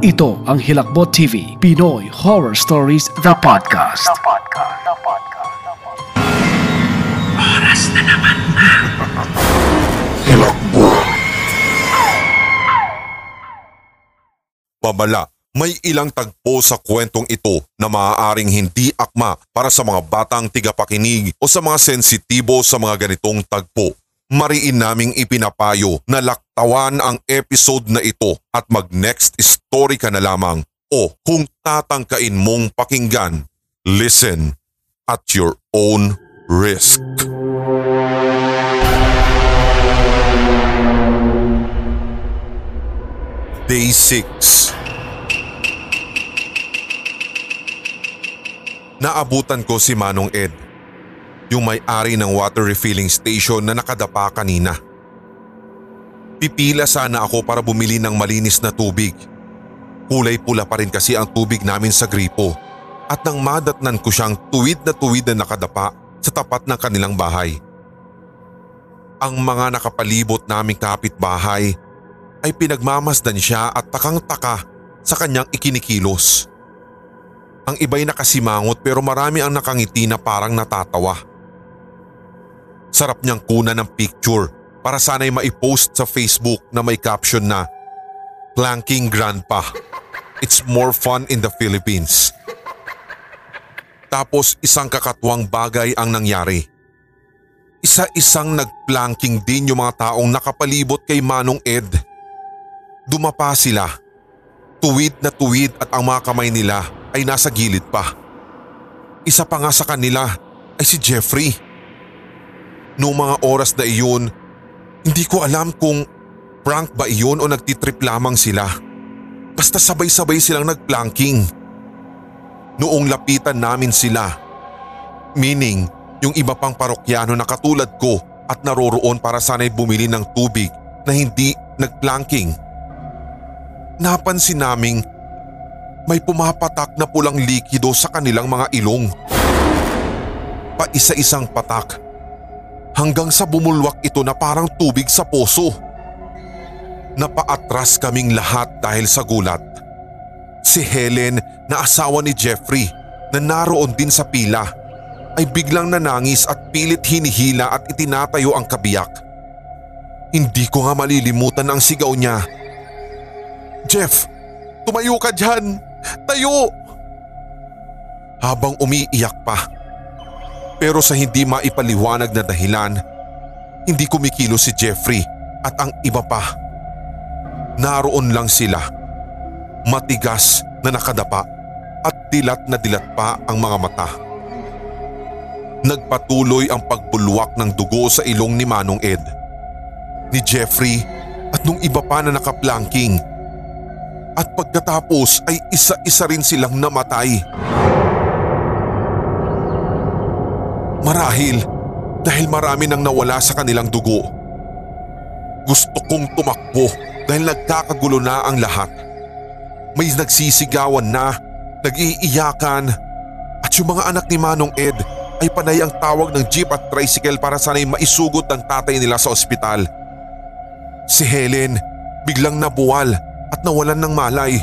Ito ang Hilakbot TV, Pinoy Horror Stories, The Podcast. Oras na naman na. Babala, may ilang tagpo sa kwentong ito na maaaring hindi akma para sa mga batang tigapakinig o sa mga sensitibo sa mga ganitong tagpo. Mariin naming ipinapayo na laktawan ang episode na ito at mag next story ka na lamang o kung tatangkain mong pakinggan, listen at your own risk. Day 6 Naabutan ko si Manong Ed, yung may-ari ng water refilling station na nakadapa kanina. Pipila sana ako para bumili ng malinis na tubig. Kulay pula pa rin kasi ang tubig namin sa gripo at nang madatnan ko siyang tuwid na tuwid na nakadapa sa tapat ng kanilang bahay. Ang mga nakapalibot naming kapitbahay ay pinagmamasdan siya at takang-taka sa kanyang ikinikilos. Ang iba'y nakasimangot pero marami ang nakangiti na parang natatawa. Sarap niyang kuna ng picture para sana'y maipost sa Facebook na may caption na Planking Grandpa. It's more fun in the Philippines. Tapos isang kakatwang bagay ang nangyari. Isa-isang nagplanking din yung mga taong nakapalibot kay Manong Ed. Dumapa sila. Tuwid na tuwid at ang mga kamay nila ay nasa gilid pa. Isa pa nga sa kanila ay si Jeffrey. Noong mga oras na iyon, hindi ko alam kung prank ba iyon o nagtitrip lamang sila. Basta sabay-sabay silang nagplanking. Noong lapitan namin sila, meaning yung iba pang parokyano na katulad ko at naroroon para sana'y bumili ng tubig na hindi nagplanking. Napansin naming may pumapatak na pulang likido sa kanilang mga ilong. Paisa-isang patak hanggang sa bumulwak ito na parang tubig sa poso. Napaatras kaming lahat dahil sa gulat. Si Helen na asawa ni Jeffrey na naroon din sa pila ay biglang nanangis at pilit hinihila at itinatayo ang kabiyak. Hindi ko nga malilimutan ang sigaw niya. Jeff, tumayo ka dyan! Tayo! Habang umiiyak pa. Pero sa hindi maipaliwanag na dahilan, hindi kumikilo si Jeffrey at ang iba pa. Naroon lang sila. Matigas na nakadapa at dilat na dilat pa ang mga mata. Nagpatuloy ang pagbulwak ng dugo sa ilong ni Manong Ed, ni Jeffrey at nung iba pa na nakaplanking. At pagkatapos ay isa-isa rin silang namatay. Marahil dahil marami nang nawala sa kanilang dugo. Gusto kong tumakbo dahil nagkakagulo na ang lahat. May nagsisigawan na, nag-iiyakan at yung mga anak ni Manong Ed ay panay ang tawag ng jeep at tricycle para sana'y maisugot ng tatay nila sa ospital. Si Helen biglang nabuwal at nawalan ng malay.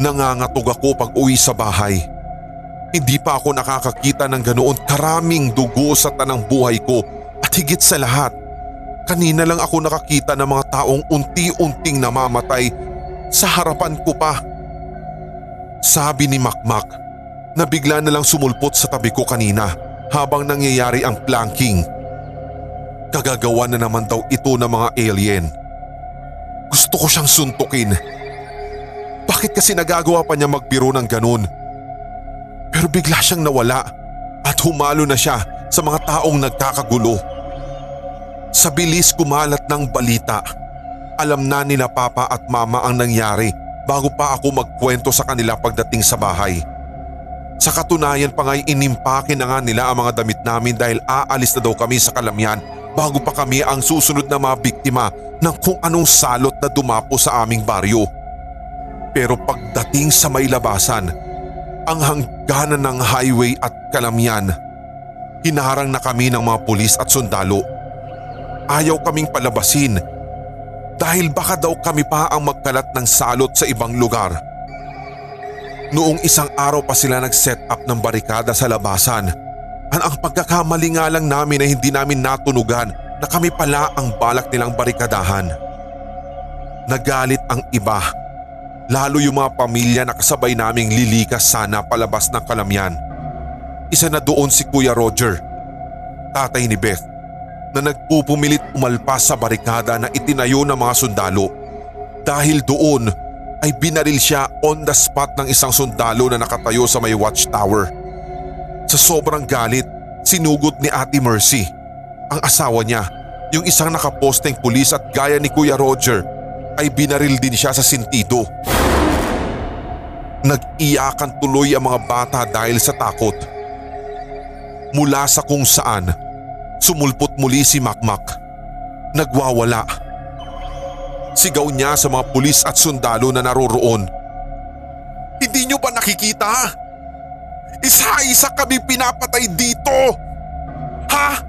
Nangangatog ako pag uwi sa bahay. Hindi pa ako nakakakita ng ganoon karaming dugo sa tanang buhay ko at higit sa lahat, kanina lang ako nakakita ng mga taong unti-unting namamatay sa harapan ko pa. Sabi ni Makmak na bigla na lang sumulpot sa tabi ko kanina habang nangyayari ang planking. Kagagawa na naman daw ito ng mga alien. Gusto ko siyang suntukin. Bakit kasi nagagawa pa niya magbiro ng ganun? Pero bigla siyang nawala at humalo na siya sa mga taong nagkakagulo. Sa bilis kumalat ng balita, alam na ni na papa at mama ang nangyari bago pa ako magkwento sa kanila pagdating sa bahay. Sa katunayan pa nga'y inimpake na nga nila ang mga damit namin dahil aalis na daw kami sa kalamyan bago pa kami ang susunod na mga biktima ng kung anong salot na dumapo sa aming baryo. Pero pagdating sa may labasan, ang hangganan ng highway at kalamyan, hinaharang na kami ng mga pulis at sundalo. Ayaw kaming palabasin dahil baka daw kami pa ang magkalat ng salot sa ibang lugar. Noong isang araw pa sila nag-set up ng barikada sa labasan. Ang, ang pagkakamali nga lang namin ay hindi namin natunugan na kami pala ang balak nilang barikadahan. Nagalit ang iba, lalo yung mga pamilya na kasabay naming lilikas sana palabas ng kalamyan. Isa na doon si Kuya Roger, tatay ni Beth, na nagpupumilit umalpas sa barikada na itinayo ng mga sundalo. Dahil doon ay binaril siya on the spot ng isang sundalo na nakatayo sa may watchtower. Sa sobrang galit, sinugot ni Ate Mercy, ang asawa niya, yung isang nakaposteng pulis at gaya ni Kuya Roger ay binaril din siya sa sintido. Nag-iyakan tuloy ang mga bata dahil sa takot. Mula sa kung saan, sumulpot muli si Makmak. Nagwawala Sigaw niya sa mga pulis at sundalo na naroroon. Hindi niyo ba nakikita? Isa-isa kami pinapatay dito! Ha?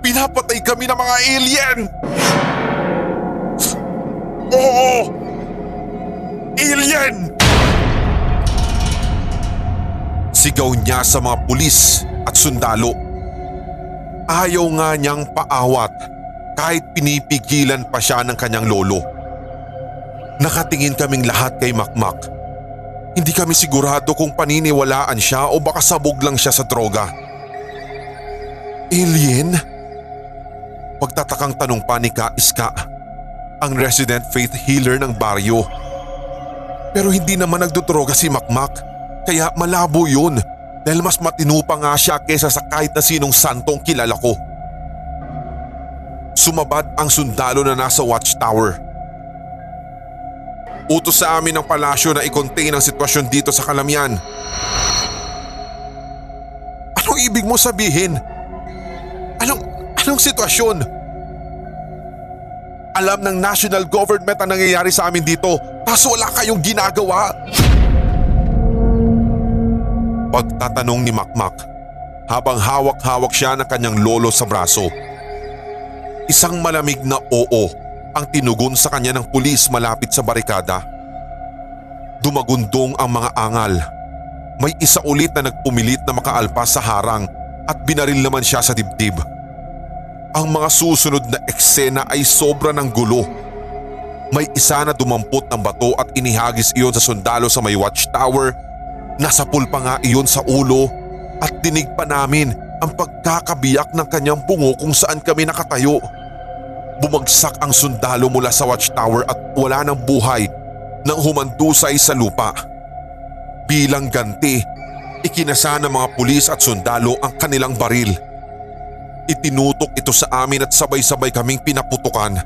Pinapatay kami ng mga alien! Oo! Alien! Sigaw niya sa mga pulis at sundalo. Ayaw nga niyang paawat kahit pinipigilan pa siya ng kanyang lolo. Nakatingin kaming lahat kay Makmak. Hindi kami sigurado kung paniniwalaan siya o baka sabog lang siya sa droga. Alien? Pagtatakang tanong pa ni Ka Iska, ang resident faith healer ng baryo. Pero hindi naman nagdodroga si Makmak, kaya malabo yun dahil mas matino pa nga siya kesa sa kahit na sinong santong kilala ko sumabad ang sundalo na nasa watchtower. Utos sa amin ng palasyo na i-contain ang sitwasyon dito sa Kalamian. Anong ibig mo sabihin? Anong, anong sitwasyon? Alam ng national government ang nangyayari sa amin dito, tapos wala kayong ginagawa. Pagtatanong ni Makmak habang hawak-hawak siya ng kanyang lolo sa braso. Isang malamig na oo ang tinugon sa kanya ng pulis malapit sa barikada. Dumagundong ang mga angal. May isa ulit na nagpumilit na makaalpas sa harang at binaril naman siya sa dibdib. Ang mga susunod na eksena ay sobra ng gulo. May isa na dumampot ng bato at inihagis iyon sa sundalo sa may watchtower. Nasapul pa nga iyon sa ulo at dinig pa namin ang pagkakabiyak ng kanyang bungo kung saan kami nakatayo. Bumagsak ang sundalo mula sa watchtower at wala ng buhay nang humandusay sa lupa. Bilang ganti, ikinasa ng mga pulis at sundalo ang kanilang baril. Itinutok ito sa amin at sabay-sabay kaming pinaputukan.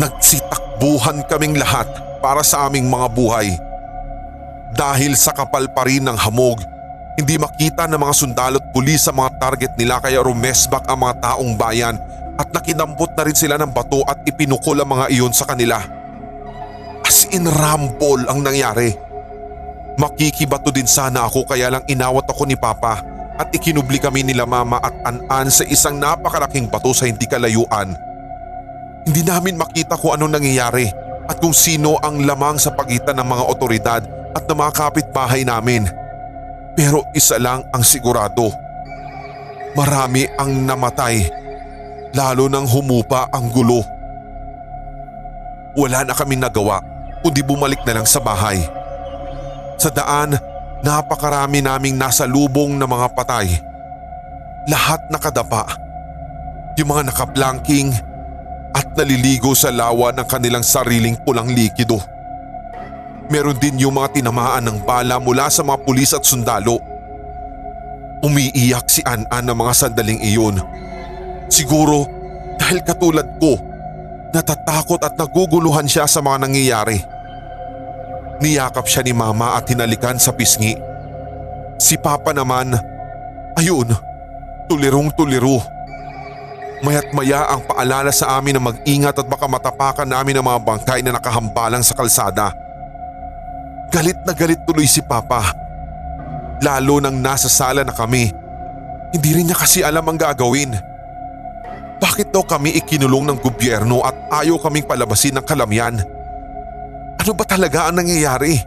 Nagsitakbuhan kaming lahat para sa aming mga buhay. Dahil sa kapal pa rin ng hamog, hindi makita ng mga sundalo at pulis sa mga target nila kaya rumesbak ang mga taong bayan at nakinampot na rin sila ng bato at ipinukol ang mga iyon sa kanila. As in rambol ang nangyari. Makikibato din sana ako kaya lang inawat ako ni Papa at ikinubli kami nila Mama at An-An sa isang napakalaking bato sa hindi kalayuan. Hindi namin makita kung anong nangyayari at kung sino ang lamang sa pagitan ng mga otoridad at ng mga kapitbahay namin. Pero isa lang ang sigurado. Marami ang namatay lalo nang humupa ang gulo. Wala na kaming nagawa kundi bumalik na lang sa bahay. Sa daan, napakarami naming nasa lubong na mga patay. Lahat nakadapa. Yung mga nakaplanking at naliligo sa lawa ng kanilang sariling pulang likido. Meron din yung mga tinamaan ng bala mula sa mga pulis at sundalo. Umiiyak si An-An ng mga sandaling iyon Siguro dahil katulad ko, natatakot at naguguluhan siya sa mga nangyayari. Niyakap siya ni mama at hinalikan sa pisngi. Si papa naman, ayun, tulirong tuliro. Mayat maya ang paalala sa amin na mag-ingat at baka matapakan namin ang mga bangkay na nakahambalang sa kalsada. Galit na galit tuloy si Papa. Lalo nang nasa sala na kami. Hindi rin niya kasi alam ang gagawin. Bakit daw kami ikinulong ng gobyerno at ayaw kaming palabasin ng kalamyan? Ano ba talaga ang nangyayari?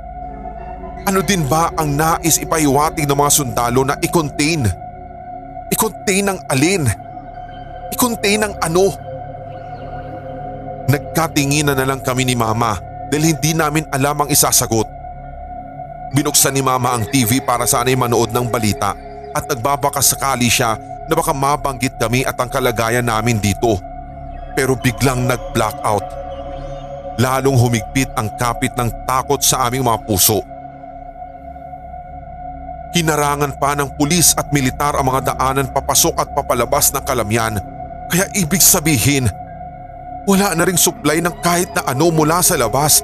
Ano din ba ang nais ipahiwatig ng mga sundalo na i-contain? I-contain ng alin? I-contain ng ano? Nagkatinginan na lang kami ni mama dahil hindi namin alam ang isasagot. Binuksan ni mama ang TV para sana'y manood ng balita at nagbabaka sakali siya na baka mabanggit kami at ang kalagayan namin dito. Pero biglang nag-blackout. Lalong humigpit ang kapit ng takot sa aming mga puso. Hinarangan pa ng pulis at militar ang mga daanan papasok at papalabas ng kalamyan kaya ibig sabihin wala na ring supply ng kahit na ano mula sa labas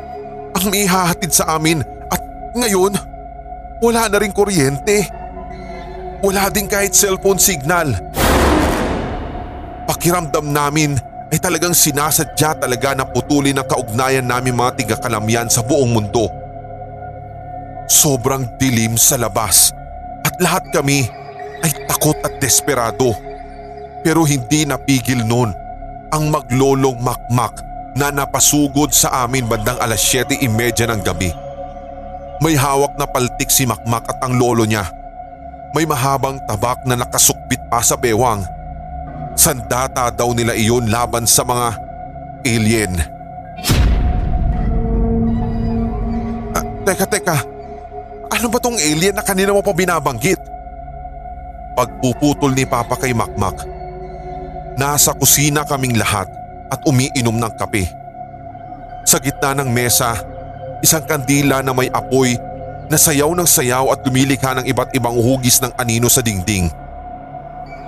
ang ihahatid sa amin ngayon wala na ring kuryente. Wala din kahit cellphone signal. Pakiramdam namin ay talagang sinasadya talaga na putulin ang kaugnayan namin mga tiga-kalamyan sa buong mundo. Sobrang dilim sa labas at lahat kami ay takot at desperado. Pero hindi napigil noon ang maglolong makmak na napasugod sa amin bandang alas 7.30 ng gabi. May hawak na paltik si Makmak at ang lolo niya. May mahabang tabak na nakasukbit pa sa bewang. Sandata daw nila iyon laban sa mga alien. Ah, teka teka, ano ba tong alien na kanina mo pa binabanggit? Pagpuputol ni Papa kay Makmak. Nasa kusina kaming lahat at umiinom ng kape. Sa gitna ng mesa, isang kandila na may apoy na sayaw ng sayaw at lumilikha ng iba't ibang hugis ng anino sa dingding.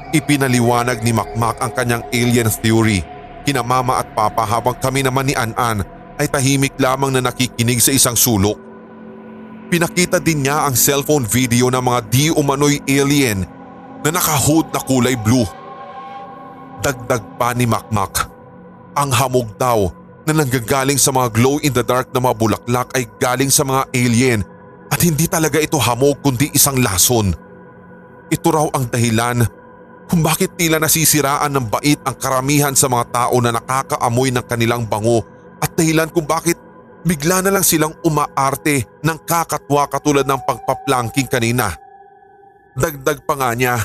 Ipinaliwanag ni Makmak ang kanyang alien theory kina mama at papa habang kami naman ni An-An ay tahimik lamang na nakikinig sa isang sulok. Pinakita din niya ang cellphone video ng mga di umano'y alien na nakahood na kulay blue. Dagdag pa ni Makmak. Ang hamog daw na nanggagaling sa mga glow in the dark na mga bulaklak ay galing sa mga alien at hindi talaga ito hamog kundi isang lason. Ito raw ang dahilan kung bakit tila nasisiraan ng bait ang karamihan sa mga tao na nakakaamoy ng kanilang bango at dahilan kung bakit bigla na lang silang umaarte ng kakatwa katulad ng pagpaplanking kanina. Dagdag pa nga niya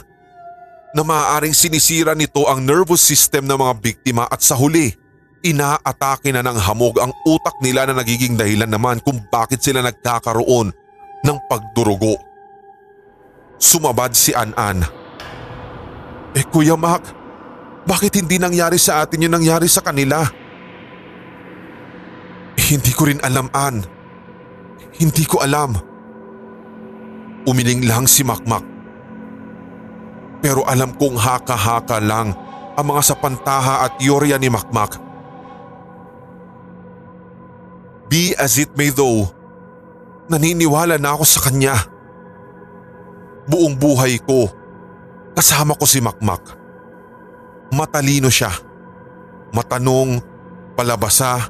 na maaaring sinisira nito ang nervous system ng mga biktima at sa huli, inaatake na ng hamog ang utak nila na nagiging dahilan naman kung bakit sila nagkakaroon ng pagdurugo. Sumabad si An-An. Eh Kuya Mac, bakit hindi nangyari sa atin yung nangyari sa kanila? Hindi ko rin alam An. Hindi ko alam. Umiling lang si Makmak. Pero alam kong haka-haka lang ang mga sapantaha at yorya ni Makmak. Be as it may though, naniniwala na ako sa kanya. Buong buhay ko, kasama ko si Makmak. Matalino siya, matanong, palabasa.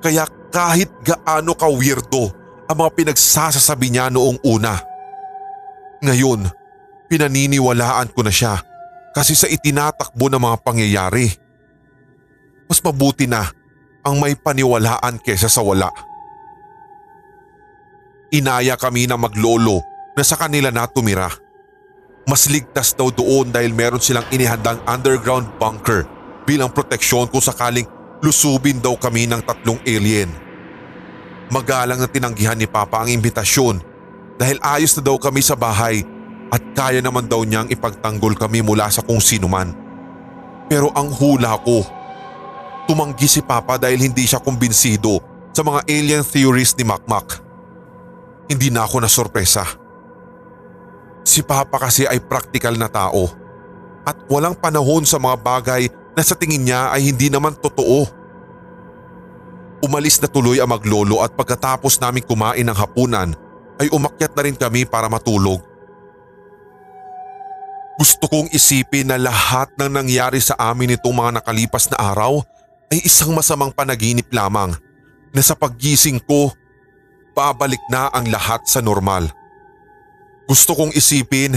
Kaya kahit gaano ka weirdo ang mga pinagsasasabi niya noong una. Ngayon, pinaniniwalaan ko na siya kasi sa itinatakbo ng mga pangyayari. Mas mabuti na ang may paniwalaan kesa sa wala. Inaya kami na maglolo na sa kanila na tumira. Mas ligtas daw doon dahil meron silang inihandang underground bunker bilang proteksyon kung sakaling lusubin daw kami ng tatlong alien. Magalang na tinanggihan ni Papa ang imbitasyon dahil ayos na daw kami sa bahay at kaya naman daw niyang ipagtanggol kami mula sa kung sino man. Pero ang hula ko, tumanggi si Papa dahil hindi siya kumbinsido sa mga alien theories ni Makmak. Hindi na ako nasorpresa. Si Papa kasi ay praktikal na tao at walang panahon sa mga bagay na sa tingin niya ay hindi naman totoo. Umalis na tuloy ang maglolo at pagkatapos namin kumain ng hapunan ay umakyat na rin kami para matulog. Gusto kong isipin na lahat ng nangyari sa amin itong mga nakalipas na araw ay isang masamang panaginip lamang na sa paggising ko, babalik na ang lahat sa normal. Gusto kong isipin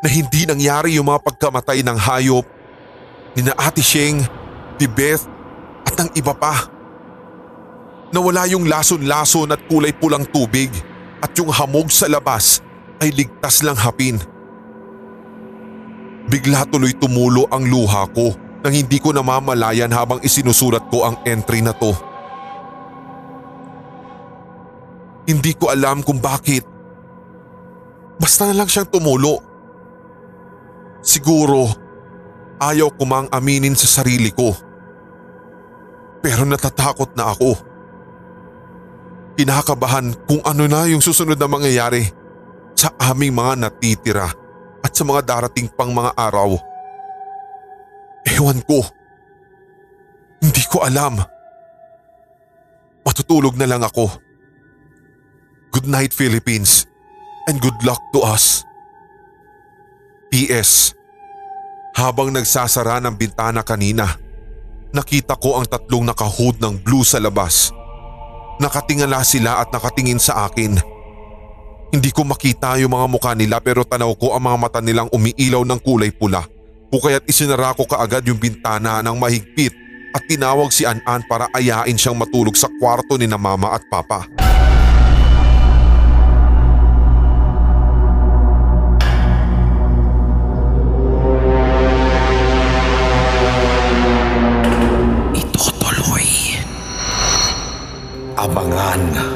na hindi nangyari yung mga pagkamatay ng hayop nina Ate Sheng, ni Beth at ng iba pa. Nawala yung lason-lason at kulay pulang tubig at yung hamog sa labas ay ligtas lang hapin. Bigla tuloy tumulo ang luha ko nang hindi ko namamalayan habang isinusulat ko ang entry na to. Hindi ko alam kung bakit. Basta na lang siyang tumulo. Siguro, ayaw ko mang aminin sa sarili ko. Pero natatakot na ako. Kinakabahan kung ano na yung susunod na mangyayari sa aming mga natitira at sa mga darating pang mga araw. Ewan ko. Hindi ko alam. Matutulog na lang ako. Good night Philippines and good luck to us. P.S. Habang nagsasara ng bintana kanina, nakita ko ang tatlong nakahood ng blue sa labas. Nakatingala sila at nakatingin sa akin. Hindi ko makita yung mga mukha nila pero tanaw ko ang mga mata nilang umiilaw ng kulay pula. O kaya't isinara ko kaagad yung bintana ng mahigpit at tinawag si An-An para ayain siyang matulog sa kwarto ni na mama at papa. Itutuloy. Abangan.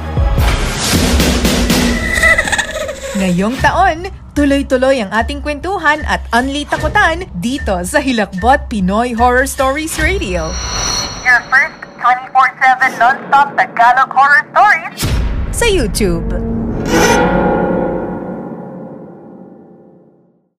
Ngayong taon, tuloy-tuloy ang ating kwentuhan at unli takutan dito sa Hilakbot Pinoy Horror Stories Radio. Your first 24-7 non-stop Tagalog horror stories Sa YouTube.